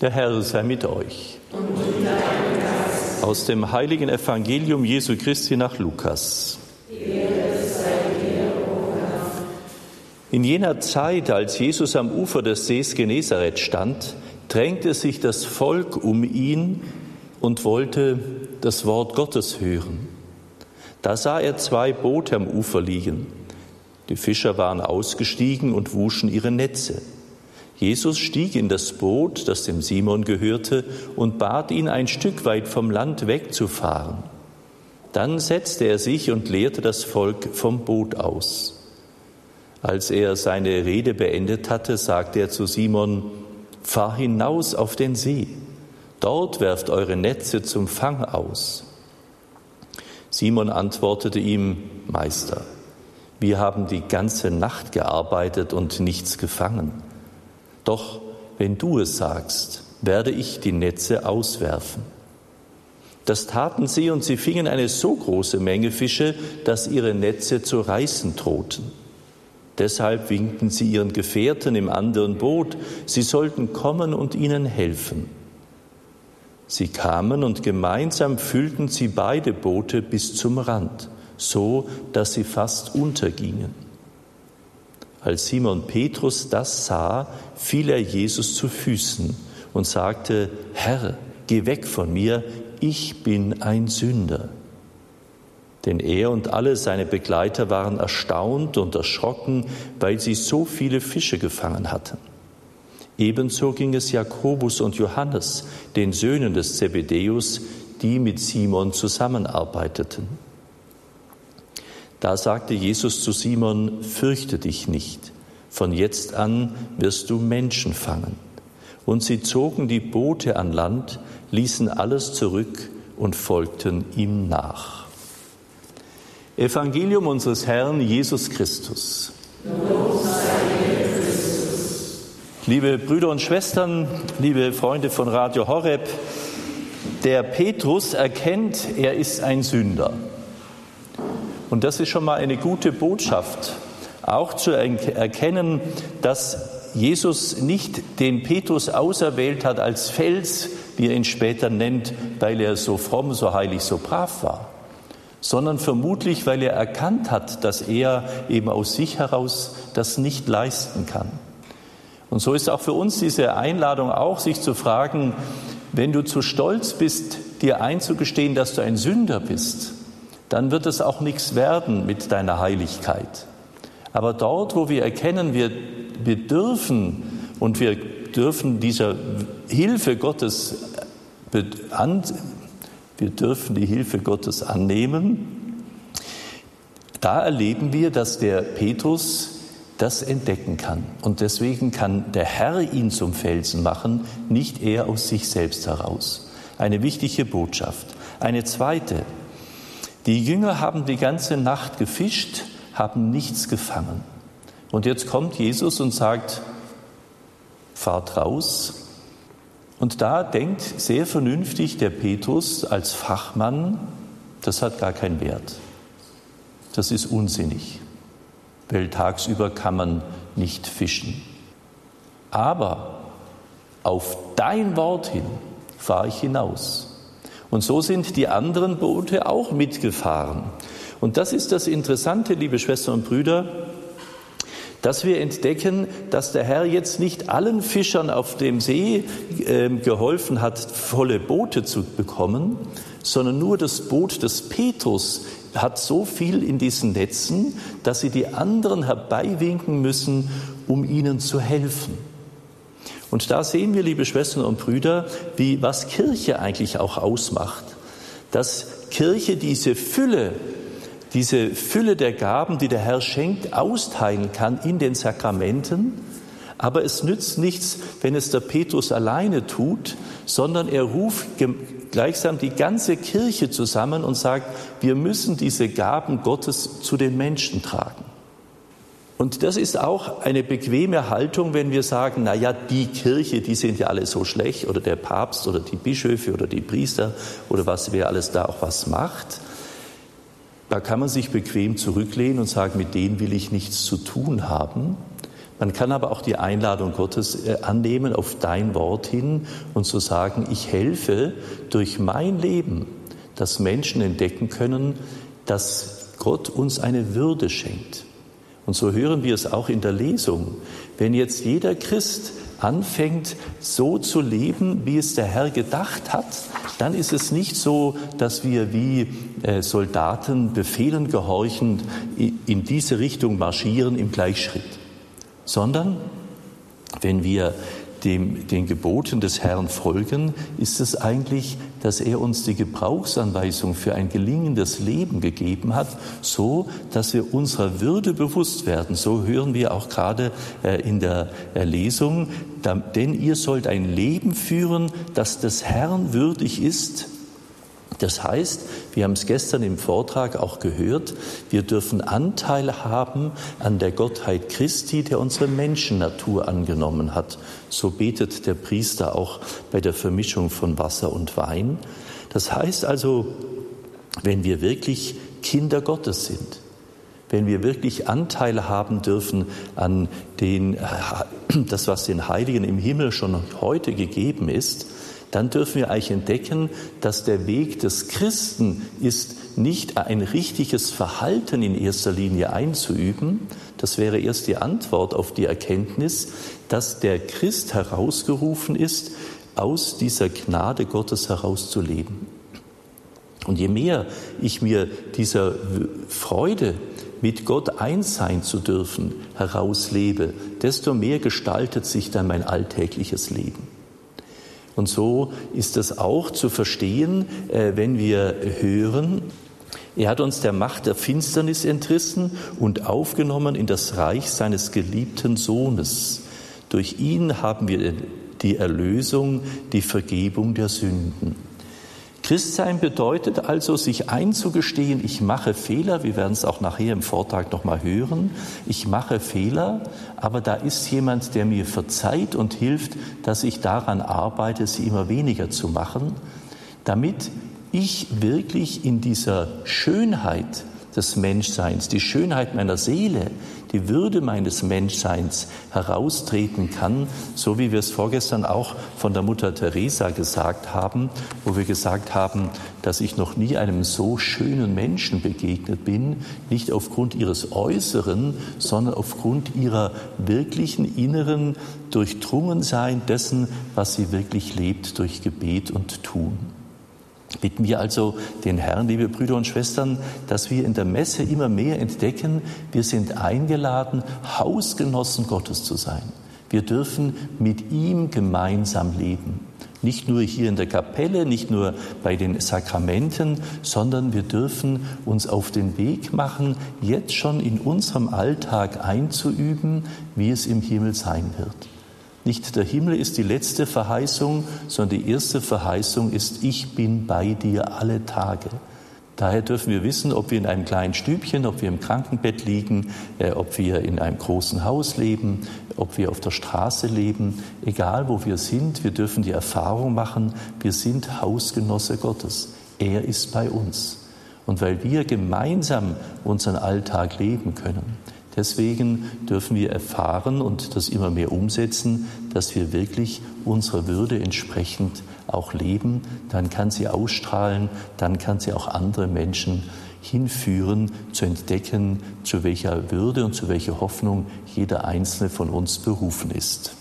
Der Herr sei mit euch. Aus dem heiligen Evangelium Jesu Christi nach Lukas. In jener Zeit, als Jesus am Ufer des Sees Genezareth stand, drängte sich das Volk um ihn und wollte das Wort Gottes hören. Da sah er zwei Boote am Ufer liegen. Die Fischer waren ausgestiegen und wuschen ihre Netze. Jesus stieg in das Boot, das dem Simon gehörte, und bat ihn, ein Stück weit vom Land wegzufahren. Dann setzte er sich und lehrte das Volk vom Boot aus. Als er seine Rede beendet hatte, sagte er zu Simon, Fahr hinaus auf den See, dort werft eure Netze zum Fang aus. Simon antwortete ihm, Meister, wir haben die ganze Nacht gearbeitet und nichts gefangen. Doch wenn du es sagst, werde ich die Netze auswerfen. Das taten sie und sie fingen eine so große Menge Fische, dass ihre Netze zu reißen drohten. Deshalb winkten sie ihren Gefährten im anderen Boot, sie sollten kommen und ihnen helfen. Sie kamen und gemeinsam füllten sie beide Boote bis zum Rand, so dass sie fast untergingen. Als Simon Petrus das sah, fiel er Jesus zu Füßen und sagte, Herr, geh weg von mir, ich bin ein Sünder. Denn er und alle seine Begleiter waren erstaunt und erschrocken, weil sie so viele Fische gefangen hatten. Ebenso ging es Jakobus und Johannes, den Söhnen des Zebedäus, die mit Simon zusammenarbeiteten. Da sagte Jesus zu Simon, fürchte dich nicht, von jetzt an wirst du Menschen fangen. Und sie zogen die Boote an Land, ließen alles zurück und folgten ihm nach. Evangelium unseres Herrn Jesus Christus. Liebe Brüder und Schwestern, liebe Freunde von Radio Horeb, der Petrus erkennt, er ist ein Sünder. Und das ist schon mal eine gute Botschaft, auch zu erkennen, dass Jesus nicht den Petrus auserwählt hat als Fels, wie er ihn später nennt, weil er so fromm, so heilig, so brav war, sondern vermutlich, weil er erkannt hat, dass er eben aus sich heraus das nicht leisten kann. Und so ist auch für uns diese Einladung auch, sich zu fragen, wenn du zu stolz bist, dir einzugestehen, dass du ein Sünder bist, dann wird es auch nichts werden mit deiner Heiligkeit. Aber dort, wo wir erkennen, wir, wir dürfen und wir dürfen dieser Hilfe Gottes an, wir dürfen die Hilfe Gottes annehmen, da erleben wir, dass der Petrus das entdecken kann. Und deswegen kann der Herr ihn zum Felsen machen, nicht er aus sich selbst heraus. Eine wichtige Botschaft. Eine zweite, die Jünger haben die ganze Nacht gefischt, haben nichts gefangen. Und jetzt kommt Jesus und sagt, fahrt raus. Und da denkt sehr vernünftig der Petrus als Fachmann, das hat gar keinen Wert. Das ist unsinnig, weil tagsüber kann man nicht fischen. Aber auf dein Wort hin fahre ich hinaus. Und so sind die anderen Boote auch mitgefahren. Und das ist das Interessante, liebe Schwestern und Brüder, dass wir entdecken, dass der Herr jetzt nicht allen Fischern auf dem See äh, geholfen hat, volle Boote zu bekommen, sondern nur das Boot des Petrus hat so viel in diesen Netzen, dass sie die anderen herbeiwinken müssen, um ihnen zu helfen. Und da sehen wir, liebe Schwestern und Brüder, wie, was Kirche eigentlich auch ausmacht. Dass Kirche diese Fülle, diese Fülle der Gaben, die der Herr schenkt, austeilen kann in den Sakramenten. Aber es nützt nichts, wenn es der Petrus alleine tut, sondern er ruft gleichsam die ganze Kirche zusammen und sagt, wir müssen diese Gaben Gottes zu den Menschen tragen. Und das ist auch eine bequeme Haltung, wenn wir sagen, na ja, die Kirche, die sind ja alle so schlecht oder der Papst oder die Bischöfe oder die Priester oder was wer alles da auch was macht. Da kann man sich bequem zurücklehnen und sagen, mit denen will ich nichts zu tun haben. Man kann aber auch die Einladung Gottes äh, annehmen auf dein Wort hin und zu sagen, ich helfe durch mein Leben, dass Menschen entdecken können, dass Gott uns eine Würde schenkt. Und so hören wir es auch in der Lesung. Wenn jetzt jeder Christ anfängt, so zu leben, wie es der Herr gedacht hat, dann ist es nicht so, dass wir wie äh, Soldaten Befehlen gehorchend in diese Richtung marschieren im Gleichschritt, sondern wenn wir dem, den Geboten des Herrn folgen, ist es eigentlich, dass er uns die Gebrauchsanweisung für ein gelingendes Leben gegeben hat, so dass wir unserer Würde bewusst werden. So hören wir auch gerade äh, in der Lesung, denn ihr sollt ein Leben führen, das des Herrn würdig ist das heißt, wir haben es gestern im Vortrag auch gehört, wir dürfen Anteil haben an der Gottheit Christi, der unsere Menschennatur angenommen hat. So betet der Priester auch bei der Vermischung von Wasser und Wein. Das heißt also, wenn wir wirklich Kinder Gottes sind, wenn wir wirklich Anteil haben dürfen an den, das, was den Heiligen im Himmel schon heute gegeben ist, dann dürfen wir eigentlich entdecken, dass der Weg des Christen ist, nicht ein richtiges Verhalten in erster Linie einzuüben. Das wäre erst die Antwort auf die Erkenntnis, dass der Christ herausgerufen ist, aus dieser Gnade Gottes herauszuleben. Und je mehr ich mir dieser Freude, mit Gott eins sein zu dürfen, herauslebe, desto mehr gestaltet sich dann mein alltägliches Leben. Und so ist es auch zu verstehen, äh, wenn wir hören, er hat uns der Macht der Finsternis entrissen und aufgenommen in das Reich seines geliebten Sohnes. Durch ihn haben wir die Erlösung, die Vergebung der Sünden. Christsein bedeutet also, sich einzugestehen, ich mache Fehler, wir werden es auch nachher im Vortrag nochmal hören, ich mache Fehler, aber da ist jemand, der mir verzeiht und hilft, dass ich daran arbeite, sie immer weniger zu machen, damit ich wirklich in dieser Schönheit des Menschseins, die Schönheit meiner Seele, die Würde meines Menschseins heraustreten kann, so wie wir es vorgestern auch von der Mutter Teresa gesagt haben, wo wir gesagt haben, dass ich noch nie einem so schönen Menschen begegnet bin, nicht aufgrund ihres Äußeren, sondern aufgrund ihrer wirklichen inneren Durchdrungensein dessen, was sie wirklich lebt durch Gebet und Tun. Bitten wir also den Herrn, liebe Brüder und Schwestern, dass wir in der Messe immer mehr entdecken, wir sind eingeladen, Hausgenossen Gottes zu sein. Wir dürfen mit ihm gemeinsam leben. Nicht nur hier in der Kapelle, nicht nur bei den Sakramenten, sondern wir dürfen uns auf den Weg machen, jetzt schon in unserem Alltag einzuüben, wie es im Himmel sein wird. Nicht der Himmel ist die letzte Verheißung, sondern die erste Verheißung ist, ich bin bei dir alle Tage. Daher dürfen wir wissen, ob wir in einem kleinen Stübchen, ob wir im Krankenbett liegen, äh, ob wir in einem großen Haus leben, ob wir auf der Straße leben, egal wo wir sind, wir dürfen die Erfahrung machen, wir sind Hausgenosse Gottes. Er ist bei uns. Und weil wir gemeinsam unseren Alltag leben können, Deswegen dürfen wir erfahren und das immer mehr umsetzen, dass wir wirklich unserer Würde entsprechend auch leben. Dann kann sie ausstrahlen, dann kann sie auch andere Menschen hinführen, zu entdecken, zu welcher Würde und zu welcher Hoffnung jeder einzelne von uns berufen ist.